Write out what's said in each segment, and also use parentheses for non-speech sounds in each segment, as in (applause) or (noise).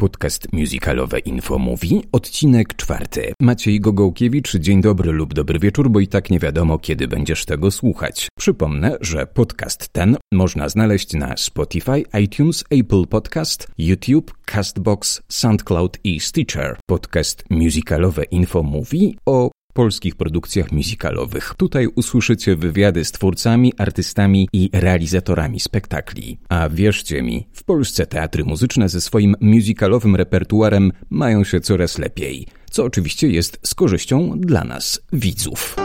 Podcast musicalowe Info Mówi, odcinek czwarty. Maciej Gogołkiewicz, dzień dobry lub dobry wieczór, bo i tak nie wiadomo, kiedy będziesz tego słuchać. Przypomnę, że podcast ten można znaleźć na Spotify, iTunes, Apple Podcast, YouTube, Castbox, SoundCloud i Stitcher. Podcast musicalowe Info Mówi o polskich produkcjach musicalowych. Tutaj usłyszycie wywiady z twórcami, artystami i realizatorami spektakli. A wierzcie mi, w Polsce teatry muzyczne ze swoim musicalowym repertuarem mają się coraz lepiej, co oczywiście jest z korzyścią dla nas, widzów.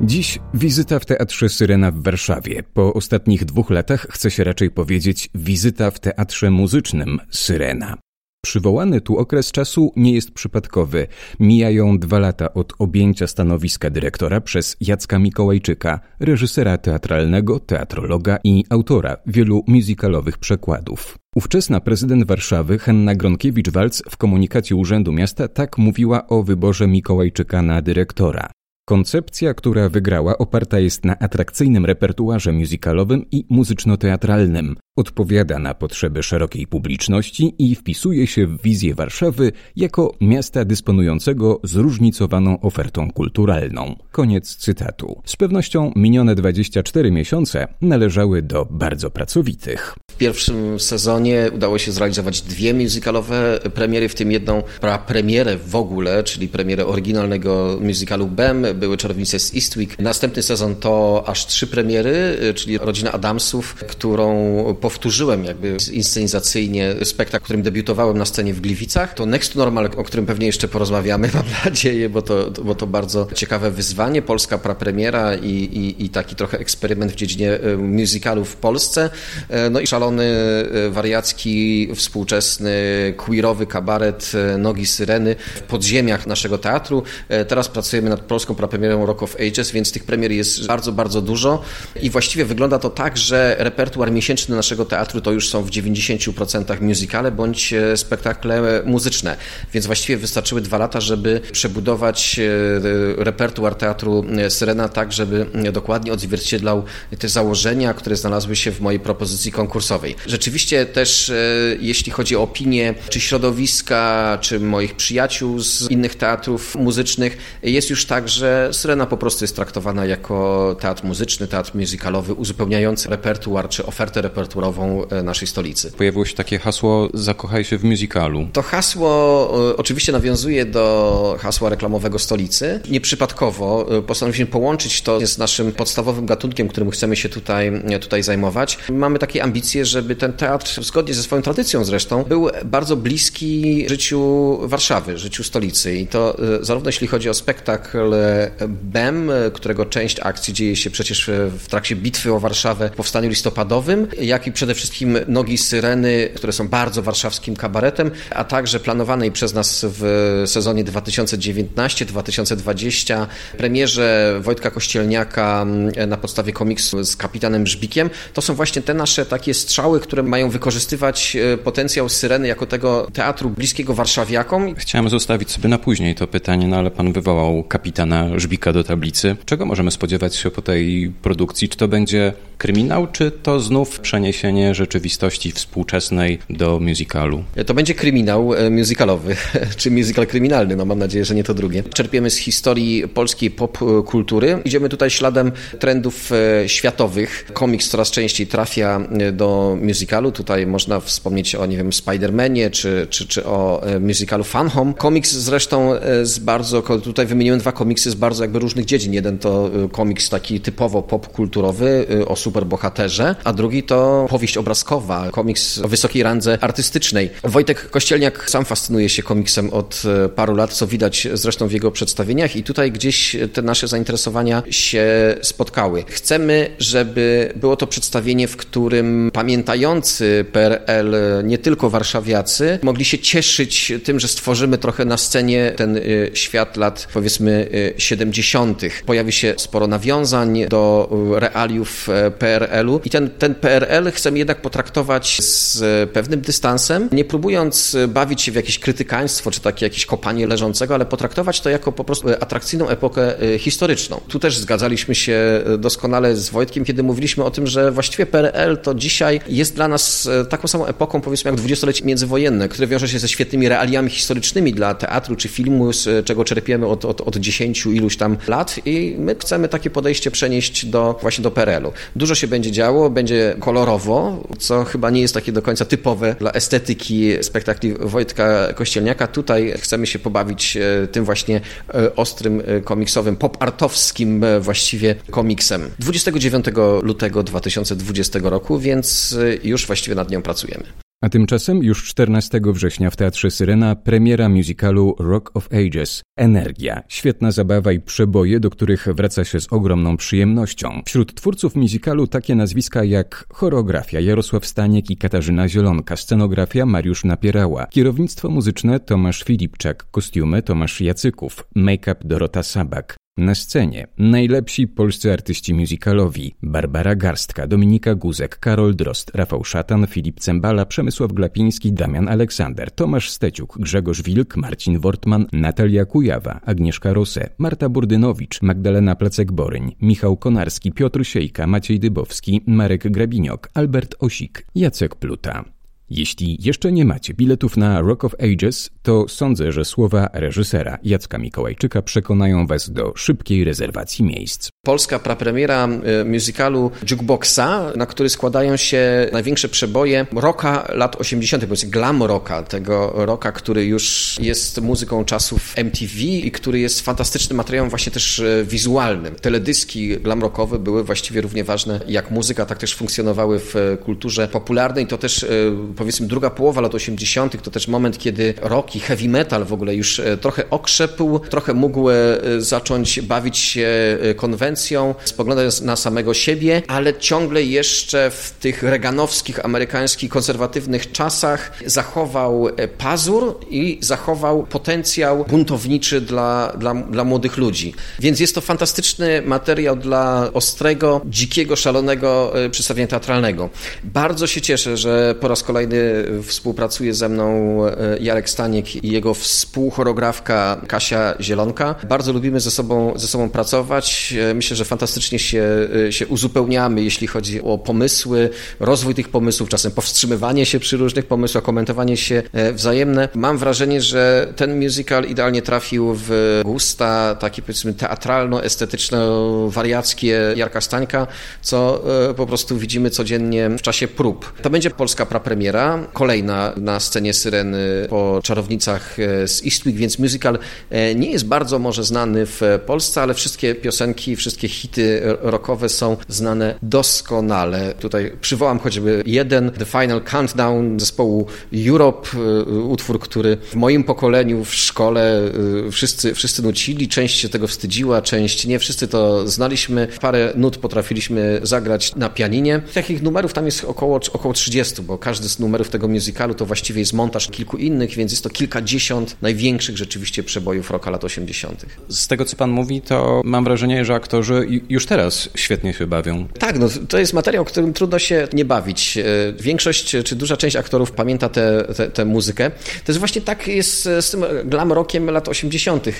Dziś wizyta w Teatrze Syrena w Warszawie. Po ostatnich dwóch latach chce się raczej powiedzieć wizyta w Teatrze Muzycznym Syrena. Przywołany tu okres czasu nie jest przypadkowy. Mijają dwa lata od objęcia stanowiska dyrektora przez Jacka Mikołajczyka, reżysera teatralnego, teatrologa i autora wielu musicalowych przekładów. Ówczesna prezydent Warszawy Henna Gronkiewicz-Walc w komunikacie Urzędu Miasta tak mówiła o wyborze Mikołajczyka na dyrektora. Koncepcja, która wygrała, oparta jest na atrakcyjnym repertuarze musicalowym i muzyczno-teatralnym. Odpowiada na potrzeby szerokiej publiczności i wpisuje się w wizję Warszawy jako miasta dysponującego zróżnicowaną ofertą kulturalną. Koniec cytatu. Z pewnością minione 24 miesiące należały do bardzo pracowitych. W pierwszym sezonie udało się zrealizować dwie musicalowe premiery, w tym jedną premierę w ogóle, czyli premierę oryginalnego musicalu BEM, były Czarownice z Eastwick. Następny sezon to aż trzy premiery, czyli Rodzina Adamsów, którą powtórzyłem jakby inscenizacyjnie spektakl, którym debiutowałem na scenie w Gliwicach. To Next Normal, o którym pewnie jeszcze porozmawiamy, (laughs) mam nadzieję, bo to, bo to bardzo ciekawe wyzwanie, polska prapremiera i, i, i taki trochę eksperyment w dziedzinie e, musicalu w Polsce. E, no i szalony, e, wariacki, współczesny, queerowy kabaret Nogi Syreny w podziemiach naszego teatru. Teraz pracujemy nad polską prapremierą Rock of Ages, więc tych premier jest bardzo, bardzo dużo i właściwie wygląda to tak, że repertuar miesięczny naszego teatru to już są w 90% musicale bądź e, spektakle muzyczne. Więc właściwie wystarczyły dwa lata, żeby przebudować e, repertuar teatru e, Syrena tak, żeby dokładnie odzwierciedlał te założenia, które znalazły się w mojej propozycji konkursowej. Rzeczywiście też, jeśli chodzi o opinie, czy środowiska, czy moich przyjaciół z innych teatrów muzycznych, jest już tak, że Syrena po prostu jest traktowana jako teatr muzyczny, teatr musicalowy, uzupełniający repertuar, czy ofertę repertuarową E, naszej stolicy. Pojawiło się takie hasło zakochaj się w musicalu. To hasło e, oczywiście nawiązuje do hasła reklamowego stolicy. Nieprzypadkowo e, postanowiliśmy połączyć to z naszym podstawowym gatunkiem, którym chcemy się tutaj, tutaj zajmować. Mamy takie ambicje, żeby ten teatr, zgodnie ze swoją tradycją zresztą, był bardzo bliski życiu Warszawy, życiu stolicy. I to zarówno jeśli chodzi o spektakl BEM, którego część akcji dzieje się przecież w trakcie bitwy o Warszawę w powstaniu listopadowym, jak i przede wszystkim Nogi Syreny, które są bardzo warszawskim kabaretem, a także planowanej przez nas w sezonie 2019-2020 premierze Wojtka Kościelniaka na podstawie komiksu z kapitanem Żbikiem. To są właśnie te nasze takie strzały, które mają wykorzystywać e, potencjał Syreny jako tego teatru bliskiego warszawiakom. Chciałem zostawić sobie na później to pytanie, no ale pan wywołał kapitana Żbika do tablicy. Czego możemy spodziewać się po tej produkcji? Czy to będzie kryminał, czy to znów przeniesienie rzeczywistości współczesnej do musicalu? To będzie kryminał e, musicalowy, (laughs) czy musical kryminalny, no mam nadzieję, że nie to drugie. Czerpiemy z historii polskiej popkultury. Idziemy tutaj śladem trendów e, światowych. Komiks coraz częściej trafia e, do musicalu. Tutaj można wspomnieć o, nie wiem, Spider-Manie, czy, czy, czy o musicalu Fun Home. Komiks zresztą z bardzo, tutaj wymieniłem dwa komiksy z bardzo jakby różnych dziedzin. Jeden to komiks taki typowo popkulturowy o superbohaterze, a drugi to powieść obrazkowa, komiks o wysokiej randze artystycznej. Wojtek Kościelniak sam fascynuje się komiksem od e, paru lat, co widać zresztą w jego przedstawieniach i tutaj gdzieś te nasze zainteresowania się spotkały. Chcemy, żeby było to przedstawienie, w którym pamiętający PRL nie tylko warszawiacy mogli się cieszyć tym, że stworzymy trochę na scenie ten e, świat lat powiedzmy 70. E, Pojawi się sporo nawiązań do realiów PRL-u i ten, ten PRL chcemy jednak potraktować z pewnym dystansem, nie próbując bawić się w jakieś krytykaństwo, czy takie jakieś kopanie leżącego, ale potraktować to jako po prostu atrakcyjną epokę historyczną. Tu też zgadzaliśmy się doskonale z Wojtkiem, kiedy mówiliśmy o tym, że właściwie PRL to dzisiaj jest dla nas taką samą epoką, powiedzmy, jak dwudziestolecie międzywojenne, które wiąże się ze świetnymi realiami historycznymi dla teatru czy filmu, z czego czerpiemy od, od, od 10 iluś tam lat i my chcemy takie podejście przenieść do właśnie do PRL-u. Dużo się będzie działo, będzie kolorowo, co chyba nie jest takie do końca typowe dla estetyki spektakli Wojtka Kościelniaka. Tutaj chcemy się pobawić e, tym właśnie e, ostrym e, komiksowym, pop-artowskim właściwie komiksem. 29 lutego 2020 roku, więc już właściwie nad nią pracujemy. A tymczasem już 14 września w Teatrze Syrena premiera musicalu Rock of Ages. Energia, świetna zabawa i przeboje, do których wraca się z ogromną przyjemnością. Wśród twórców musicalu takie nazwiska jak choreografia Jarosław Staniek i Katarzyna Zielonka, scenografia Mariusz Napierała, kierownictwo muzyczne Tomasz Filipczak, kostiumy Tomasz Jacyków, make-up Dorota Sabak, na scenie najlepsi polscy artyści musicalowi Barbara Garstka, Dominika Guzek, Karol Drost, Rafał Szatan, Filip Cembala, Przemysław Glapiński, Damian Aleksander, Tomasz Steciuk, Grzegorz Wilk, Marcin Wortman, Natalia Kujawa, Agnieszka Rose, Marta Burdynowicz, Magdalena Placek-Boryń, Michał Konarski, Piotr Siejka, Maciej Dybowski, Marek Grabiniok, Albert Osik, Jacek Pluta. Jeśli jeszcze nie macie biletów na Rock of Ages, to sądzę, że słowa reżysera Jacka Mikołajczyka przekonają Was do szybkiej rezerwacji miejsc. Polska prapremiera e, musicalu Jukeboxa, na który składają się największe przeboje rocka lat 80., powiedzmy glam rocka, tego rocka, który już jest muzyką czasów MTV i który jest fantastycznym materiałem właśnie też e, wizualnym. Teledyski glam rockowe były właściwie równie ważne jak muzyka, tak też funkcjonowały w e, kulturze popularnej. To też powiedzmy druga połowa lat 80. to też moment, kiedy rock i heavy metal w ogóle już trochę okrzepł, trochę mógł zacząć bawić się konwencją konwencją, spoglądając na samego siebie, ale ciągle jeszcze w tych reganowskich, amerykańskich, konserwatywnych czasach zachował e, pazur i zachował potencjał buntowniczy dla, dla, dla młodych ludzi. Więc jest to fantastyczny materiał dla ostrego, dzikiego, szalonego e, przedstawienia teatralnego. Bardzo się cieszę, że po raz kolejny współpracuje ze mną e, Jarek Staniek i jego współchoreografka Kasia Zielonka. Bardzo lubimy ze sobą, ze sobą pracować myślę, że fantastycznie się, y, się uzupełniamy, jeśli chodzi o pomysły, rozwój tych pomysłów, czasem powstrzymywanie się przy różnych pomysłach, komentowanie się wzajemne. Mam wrażenie, że ten musical idealnie trafił w gusta takie powiedzmy teatralno-estetyczno-wariackie Jarka Stańka, co po prostu widzimy codziennie w czasie prób. To będzie polska prapremiera, kolejna na scenie Syreny po Czarownicach e, z Eastwick, więc musical nie jest bardzo może znany w Polsce, ale wszystkie piosenki, wszystkie hity rockowe są znane doskonale. Tutaj przywołam choćby jeden, The Final Countdown zespołu Europe, y, utwór, który w moim pokoleniu w szkole wszyscy, wszyscy nucili, część się tego wstydziła, część nie, wszyscy to znaliśmy. Parę nut potrafiliśmy zagrać na pianinie. Takich numerów tam jest około, około 30, bo każdy z numerów tego musicalu to właściwie jest montaż kilku innych, więc jest to kilkadziesiąt największych rzeczywiście przebojów rocka lat 80. Z tego, co pan mówi, to mam wrażenie, że aktorzy aktorzy już teraz świetnie się bawią. Tak, no, to jest materiał, którym trudno się nie bawić. E, większość, czy duża część aktorów pamięta tę muzykę. To jest właśnie tak jest z tym glam rockiem lat 80. E,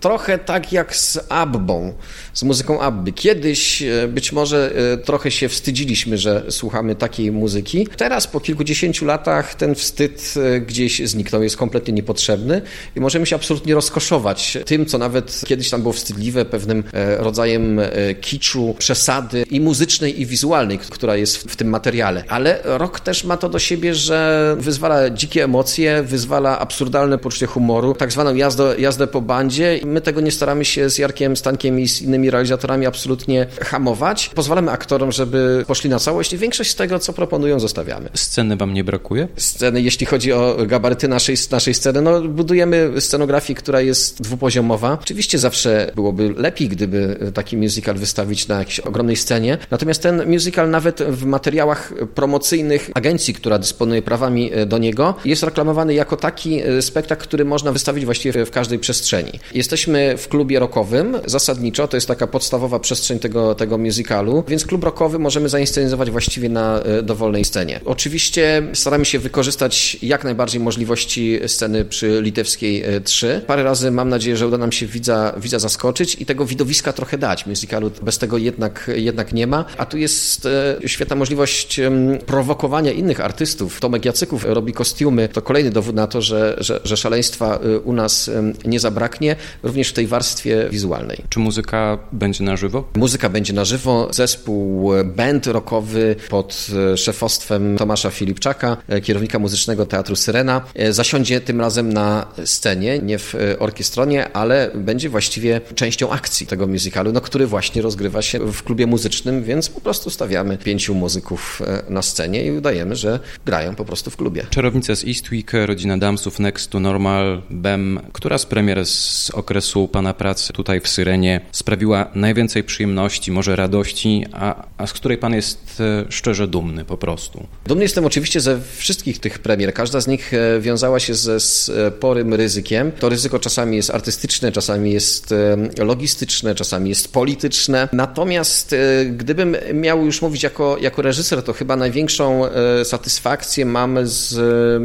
trochę tak jak z Abbą, z muzyką Abby. Kiedyś e, być może trochę się wstydziliśmy, że słuchamy takiej muzyki. Teraz po kilkudziesięciu latach ten wstyd gdzieś zniknął, jest kompletnie niepotrzebny i możemy się absolutnie rozkoszować tym, co nawet kiedyś tam było wstydliwe, pewnym rodzajem E, kiczu, przesady i muzycznej, i wizualnej, która jest w tym materiale. Ale rok też ma to do siebie, że wyzwala dzikie emocje, wyzwala absurdalne poczucie humoru, tak zwaną jazdę, jazdę po bandzie. My tego nie staramy się z Jarkiem Stankiem i z innymi realizatorami absolutnie hamować. Pozwalamy aktorom, żeby poszli na całość i większość z tego, co proponują, zostawiamy. Sceny wam nie brakuje? Sceny, jeśli chodzi o gabaryty naszej, naszej sceny, no budujemy scenografię, która jest dwupoziomowa. Oczywiście zawsze byłoby lepiej, gdyby taki musical wystawić na jakiejś ogromnej scenie. Natomiast ten musical nawet w materiałach promocyjnych agencji, która dysponuje prawami do niego, jest reklamowany jako taki spektakl, który można wystawić właściwie w każdej przestrzeni. Jesteśmy w klubie rockowym, zasadniczo, to jest taka podstawowa przestrzeń tego, tego musicalu, więc klub rockowy możemy zainscenizować właściwie na e, dowolnej scenie. Oczywiście staramy się wykorzystać jak najbardziej możliwości sceny przy Litewskiej 3. E, Parę razy mam nadzieję, że uda nam się widza, widza zaskoczyć i tego widowiska trochę dać. Musicalu bez tego jednak, jednak nie ma, a tu jest e, świetna możliwość prowokowania innych artystów. Tomek Jacyków robi kostiumy, to kolejny dowód na to, że, że, że szaleństwa u nas nie zabraknie, również w tej warstwie wizualnej. Czy muzyka będzie na żywo? Muzyka będzie na żywo. Zespół band rockowy pod e, szefostwem Tomasza Filipczaka, e, kierownika muzycznego Teatru Syrena, e, zasiądzie tym razem na scenie, nie w orkiestronie, ale będzie właściwie częścią akcji tego musicalu, no, który właśnie rozgrywa się w klubie muzycznym, więc po prostu stawiamy pięciu muzyków na scenie i udajemy, że grają po prostu w klubie. Czarownica z Eastwick, Rodzina Damsów, Next to Normal, BEM. Która z premier z okresu Pana pracy tutaj w Syrenie sprawiła najwięcej przyjemności, może radości, a, a z której Pan jest e, szczerze dumny po prostu? Dumny jestem oczywiście ze wszystkich tych premier. Każda z nich e, wiązała się ze sporym ryzykiem. To ryzyko czasami jest artystyczne, czasami jest e, logistyczne, czasami jest polityczne. Natomiast gdybym miał już mówić jako, jako reżyser, to chyba największą satysfakcję mam z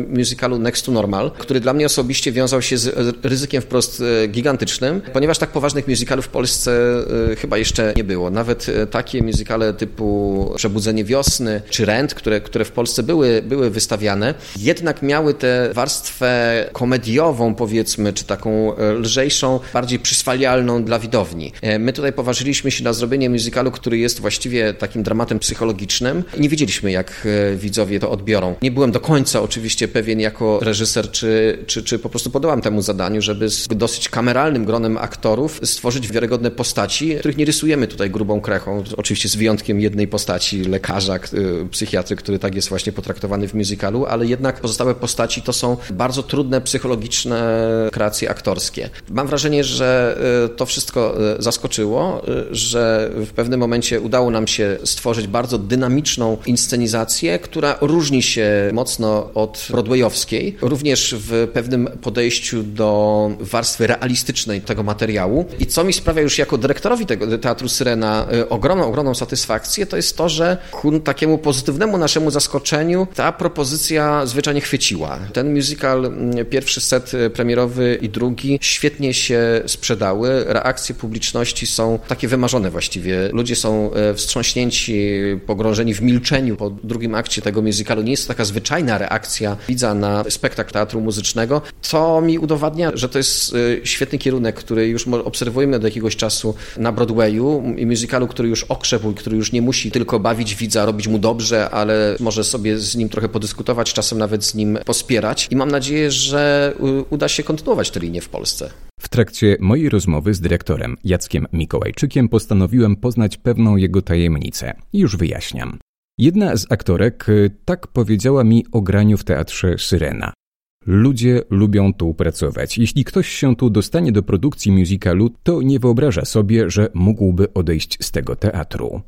musicalu Next to Normal, który dla mnie osobiście wiązał się z ryzykiem wprost gigantycznym, ponieważ tak poważnych musicalów w Polsce chyba jeszcze nie było. Nawet takie musicale typu Przebudzenie Wiosny czy Rent, które, które w Polsce były, były wystawiane, jednak miały tę warstwę komediową, powiedzmy, czy taką e, lżejszą, bardziej przyswaljalną dla widowni. E, my tutaj poważyliśmy się na zrobienie musicalu, który jest właściwie takim dramatem psychologicznym nie wiedzieliśmy, jak e, widzowie to odbiorą. Nie byłem do końca oczywiście pewien jako reżyser, czy, czy, czy po prostu podołam temu zadaniu, żeby z dosyć kameralnym gronem aktorów stworzyć wiarygodne postaci, których nie rysujemy tutaj grubą krechą, oczywiście z wyjątkiem jednej postaci, lekarza, psychiatry, który tak jest właśnie potraktowany w musicalu, ale jednak pozostałe postaci to są bardzo trudne psychologiczne kreacje aktorskie. Mam wrażenie, że y, to wszystko y, zaskoczyło, y, że w pewnym momencie udało nam się stworzyć bardzo dynamiczną inscenizację, która różni się mocno od broadwayowskiej, również w pewnym podejściu do warstwy realistycznej tego materiału. I co mi sprawia już jako dyrektorowi tego Teatru Syrena ogromną, ogromną satysfakcję, to jest to, że ku takiemu pozytywnemu naszemu zaskoczeniu ta propozycja zwyczajnie chwyciła. Ten musical, mm, pierwszy set e, premierowy i drugi, świetnie się sprzedały. Reakcje publiczności są takie wymarzone właściwie. Ludzie są e, wstrząśnięci, pogrążeni w milczeniu po drugim akcie tego musicalu. Nie jest to taka zwyczajna reakcja widza na spektakl teatru muzycznego. To mi udowadnia, że to jest e, świetny kierunek, który już obserwujemy od jakiegoś czasu na Broadwayu i musicalu, który już okrzepł, który już nie musi tylko bawić widza, robić mu dobrze, ale może sobie z nim trochę podyskutować, czasem nawet z nim pospierać. I mam nadzieję, że uda się kontynuować tę linię w Polsce. W trakcie mojej rozmowy z dyrektorem Jackiem Mikołajczykiem postanowiłem poznać pewną jego tajemnicę. Już wyjaśniam. Jedna z aktorek y, tak powiedziała mi o graniu w teatrze Syrena. Ludzie lubią tu pracować. Jeśli ktoś się tu dostanie do produkcji musicalu, to nie wyobraża sobie, że mógłby odejść z tego teatru.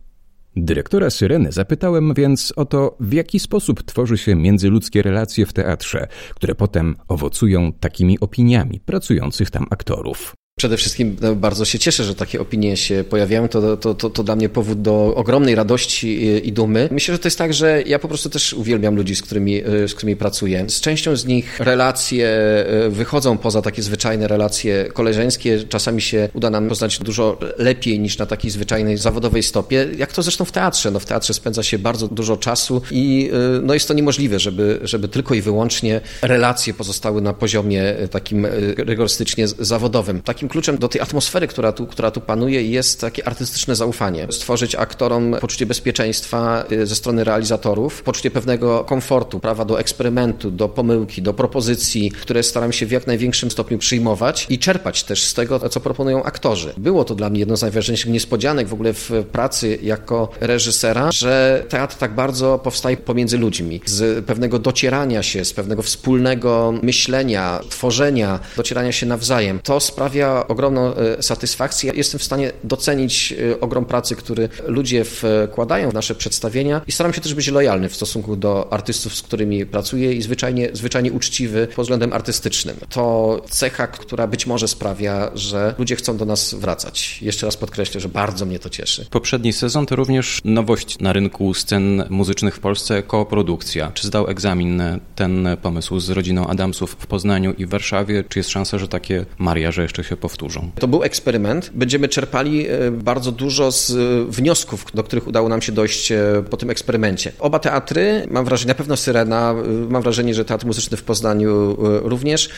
Dyrektora Syreny zapytałem więc o to, w jaki sposób tworzy się międzyludzkie relacje w teatrze, które potem owocują takimi opiniami pracujących tam aktorów. Przede wszystkim no, bardzo się cieszę, że takie opinie się pojawiają. To, to, to, to dla mnie powód do ogromnej radości i, i, dumy. Myślę, że to jest tak, że ja po prostu też uwielbiam ludzi, z którymi, e, z którymi pracuję. Z częścią z nich relacje e, wychodzą poza takie zwyczajne relacje koleżeńskie. Czasami się uda nam poznać dużo lepiej niż na takiej zwyczajnej zawodowej stopie. Jak to zresztą w teatrze. No, w teatrze spędza się bardzo dużo czasu i no, jest to niemożliwe, żeby, żeby tylko i wyłącznie relacje pozostały na poziomie takim rygorystycznie zawodowym. Takim kluczem do tej atmosfery, która tu, która tu panuje, jest takie artystyczne zaufanie. Stworzyć aktorom poczucie bezpieczeństwa y, ze strony realizatorów, poczucie pewnego komfortu, prawa do eksperymentu, do pomyłki, do propozycji, które staram się w jak największym stopniu przyjmować i czerpać też z tego, co proponują aktorzy. Było to dla mnie jedno z najważniejszych niespodzianek w ogóle w pracy jako reżysera, że teatr tak bardzo powstaje pomiędzy ludźmi, z pewnego docierania się, z pewnego wspólnego myślenia, tworzenia, docierania się nawzajem. To sprawia ogromną e, satysfakcję. Jestem w stanie docenić e, ogrom pracy, który ludzie wkładają w nasze przedstawienia i staram się też być lojalny w stosunku do artystów, z którymi pracuję i zwyczajnie, zwyczajnie uczciwy pod względem artystycznym. To cecha, która być może sprawia, że ludzie chcą do nas wracać. Jeszcze raz podkreślę, że bardzo mnie to cieszy. Poprzedni sezon to również nowość na rynku scen muzycznych w Polsce, koprodukcja. Czy zdał egzamin ten pomysł z rodziną Adamsów w Poznaniu i w Warszawie? Czy jest szansa, że takie mariaże jeszcze się powtórzą? To był eksperyment. Będziemy czerpali e, bardzo dużo z e, wniosków, do których udało nam się dojść e, po tym eksperymencie. Oba teatry, mam wrażenie, na pewno Syrena, mam wrażenie, że Teatr Muzyczny w Poznaniu również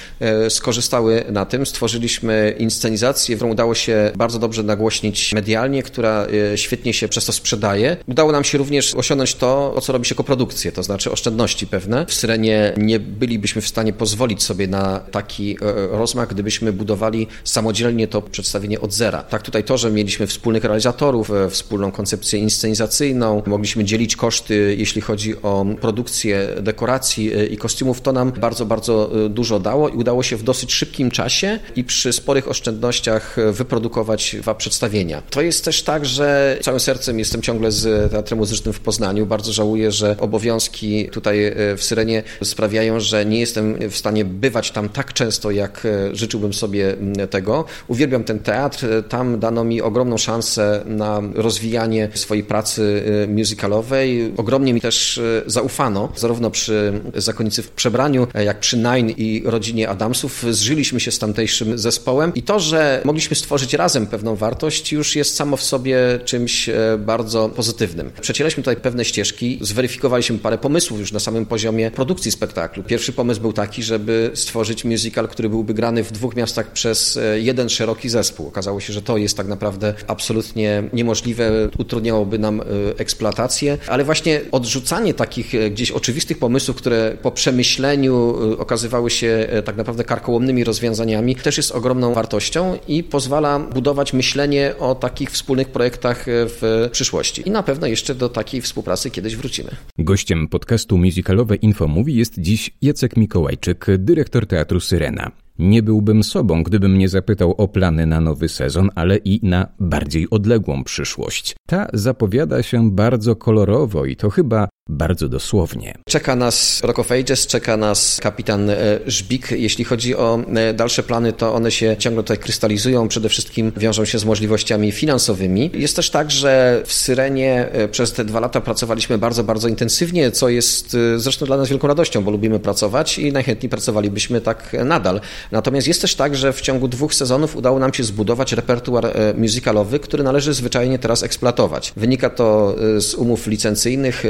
skorzystały na tym. Stworzyliśmy inscenizację, którą udało się bardzo dobrze nagłośnić medialnie, która świetnie się przez to sprzedaje. Udało nam się również osiągnąć to, o co robi się koprodukcję, to znaczy oszczędności pewne. W Syrenie nie bylibyśmy w stanie pozwolić sobie na taki rozmach, gdybyśmy budowali samodzielnie to przedstawienie od zera. Tak tutaj to, że mieliśmy wspólnych realizatorów, wspólną koncepcję inscenizacyjną, mogliśmy dzielić koszty, jeśli chodzi o produkcję dekoracji i kostiumów, to nam bardzo, bardzo dużo dało i udało się w dosyć szybkim czasie i przy sporych oszczędnościach wyprodukować dwa przedstawienia. To jest też tak, że całym sercem jestem ciągle z Teatrem Muzycznym w Poznaniu. Bardzo żałuję, że obowiązki tutaj e, w Syrenie sprawiają, że nie jestem w stanie bywać tam tak często, jak e, życzyłbym sobie tego. Uwielbiam ten teatr. Tam dano mi ogromną szansę na rozwijanie swojej pracy e, musicalowej. Ogromnie mi też zaufano, zarówno przy Zakonicy w przebraniu, jak przy Nine i rodzinie Adamsów. Zżyliśmy się z tamtejszym zespołem i to, że mogliśmy stworzyć razem pewną wartość, już jest samo w sobie czymś bardzo pozytywnym. Przecięliśmy tutaj pewne ścieżki, zweryfikowaliśmy parę pomysłów już na samym poziomie produkcji spektaklu. Pierwszy pomysł był taki, żeby stworzyć musical, który byłby grany w dwóch miastach przez jeden szeroki zespół. Okazało się, że to jest tak naprawdę absolutnie niemożliwe, utrudniałoby nam e, eksploatację, ale właśnie odrzucanie takich e, gdzieś oczywistych pomysłów, które po przemyśleniu okazywały się tak naprawdę karkołomnymi rozwiązaniami, też jest ogromną wartością i pozwala budować myślenie o takich wspólnych projektach w przyszłości. I na pewno jeszcze do takiej współpracy kiedyś wrócimy. Gościem podcastu musicalowe Infomówi jest dziś Jacek Mikołajczyk, dyrektor Teatru Syrena. Nie byłbym sobą, gdybym nie zapytał o plany na nowy sezon, ale i na bardziej odległą przyszłość. Ta zapowiada się bardzo kolorowo i to chyba bardzo dosłownie. Czeka nas Rock of Ages, czeka nas kapitan e, Żbik. Jeśli chodzi o e, dalsze plany, to one się ciągle tutaj krystalizują, przede wszystkim wiążą się z możliwościami finansowymi. Jest też tak, że w Syrenie e, przez te dwa lata pracowaliśmy bardzo, bardzo intensywnie, co jest zresztą dla nas wielką radością, bo lubimy pracować i najchętniej pracowalibyśmy tak nadal. Natomiast jest też tak, że w ciągu dwóch sezonów udało nam się zbudować repertuar musicalowy, który należy zwyczajnie teraz eksploatować. Wynika to z umów licencyjnych,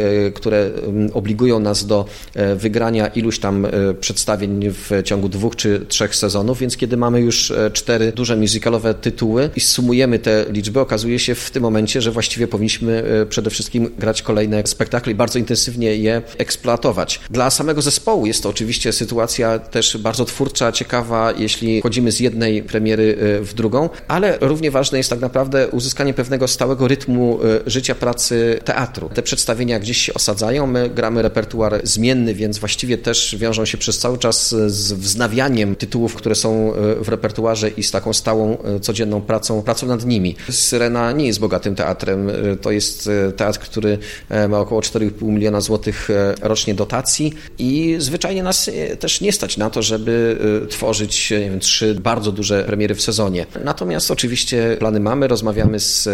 które obligują nas do e, wygrania iluś tam e, przedstawień w ciągu dwóch czy trzech sezonów, więc kiedy mamy już e, cztery duże musicalowe tytuły i sumujemy te liczby, okazuje się w tym momencie, że właściwie powinniśmy przede wszystkim grać kolejne spektakle i bardzo intensywnie je eksploatować. Dla samego zespołu jest to oczywiście sytuacja też bardzo twórcza, ciekawa, jeśli chodzimy z jednej premiery w drugą, ale równie ważne jest tak naprawdę uzyskanie pewnego stałego rytmu życia pracy teatru. Te przedstawienia gdzieś się osadzają, My gramy repertuar zmienny, więc właściwie też wiążą się przez cały czas z wznawianiem tytułów, które są e, w repertuarze i z taką stałą, e, codzienną pracą, pracą nad nimi. Syrena nie jest bogatym teatrem. E, to jest teatr, który ma około 4,5 miliona złotych rocznie dotacji i zwyczajnie nas też nie stać na to, żeby tworzyć nie wiem, trzy bardzo duże premiery w sezonie. Natomiast oczywiście plany mamy, rozmawiamy z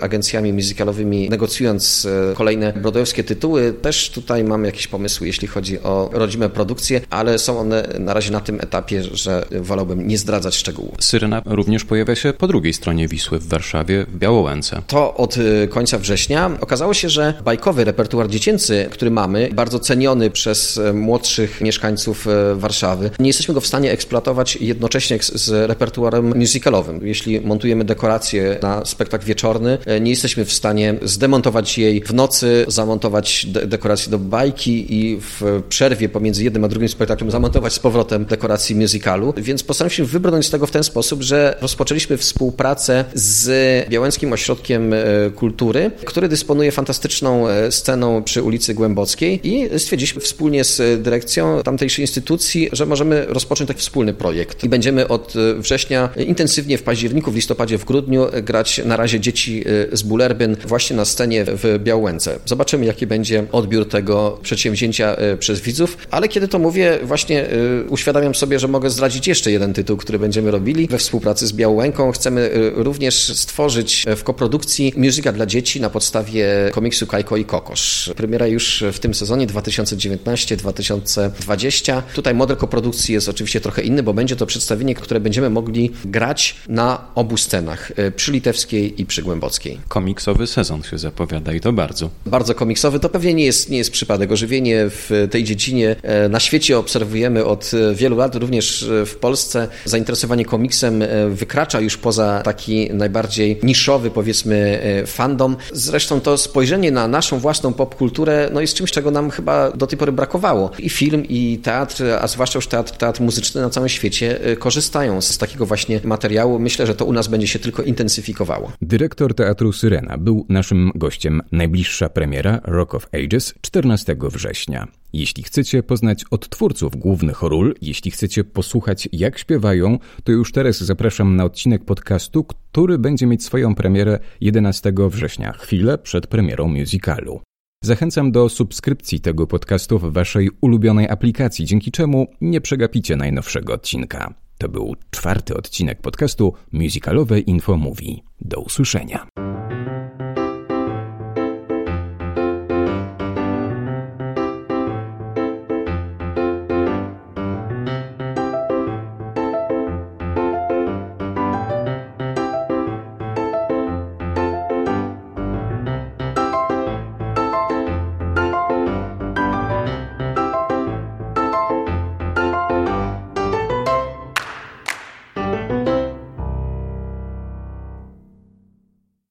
agencjami musicalowymi, negocjując kolejne broadwayowskie tytuły. Też tutaj mamy jakieś pomysły, jeśli chodzi o rodzime produkcje, ale są one na razie na tym etapie, że wolałbym nie zdradzać szczegółów. Syrena również pojawia się po drugiej stronie Wisły w Warszawie, w Białołęce. To od y, końca września. Okazało się, że bajkowy repertuar dziecięcy, który mamy, bardzo ceniony przez y, młodszych mieszkańców y, Warszawy, nie jesteśmy go w stanie eksploatować jednocześnie z repertuarem musicalowym. Jeśli montujemy dekoracje na spektakl wieczorny, nie jesteśmy w stanie zdemontować jej w nocy, zamontować de dekoracje do bajki i w przerwie pomiędzy jednym a drugim spektaklem zamontować z powrotem dekoracji musicalu. Więc postaraliśmy wybrnąć z tego w ten sposób, że rozpoczęliśmy współpracę z Białęckim Ośrodkiem e, Kultury, który dysponuje fantastyczną e, sceną przy ulicy Głębockiej i stwierdziliśmy wspólnie z dyrekcją tamtejszej instytucji, że możemy rozpocząć taki wspólny projekt. I będziemy od e, września intensywnie w październiku, w listopadzie, w grudniu grać na razie dzieci z Bulerbyn właśnie na scenie w Białęce. Zobaczymy, jaki będzie odbiór tego przedsięwzięcia przez widzów, ale kiedy to mówię, właśnie uświadamiam sobie, że mogę zdradzić jeszcze jeden tytuł, który będziemy robili we współpracy z Białołęką. Chcemy również stworzyć w koprodukcji muzyka dla dzieci na podstawie komiksu Kajko i Kokosz. Premiera już w tym sezonie 2019-2020. Tutaj model koprodukcji jest oczywiście trochę inny, bo będzie to przedstawienie, które będziemy mogli grać na obu scenach, e, przy Litewskiej i przy Głębockiej. Komiksowy sezon się zapowiada i to bardzo. Bardzo komiksowy. To pewnie nie jest, nie jest przypadek. Ożywienie w tej dziedzinie e, na świecie obserwujemy od wielu lat, również w Polsce. Zainteresowanie komiksem e, wykracza już poza taki najbardziej niszowy, powiedzmy, e, fandom. Zresztą to spojrzenie na naszą własną popkulturę no jest czymś, czego nam chyba do tej pory brakowało. I film, i teatr, a zwłaszcza już teatr, teatr muzyczny na całym świecie e, korzystają z takiego właśnie materiału. Myślę, że to u nas będzie się tylko intensyfikowało. Dyrektor Teatru Syrena był naszym gościem. Najbliższa premiera Rock of Ages 14 września. Jeśli chcecie poznać odtwórców głównych ról, jeśli chcecie posłuchać jak śpiewają, to już teraz zapraszam na odcinek podcastu, który będzie mieć swoją premierę 11 września, chwilę przed premierą musicalu. Zachęcam do subskrypcji tego podcastu w waszej ulubionej aplikacji, dzięki czemu nie przegapicie najnowszego odcinka. To był czwarty odcinek podcastu Musicalowe Info Mówi. Do usłyszenia.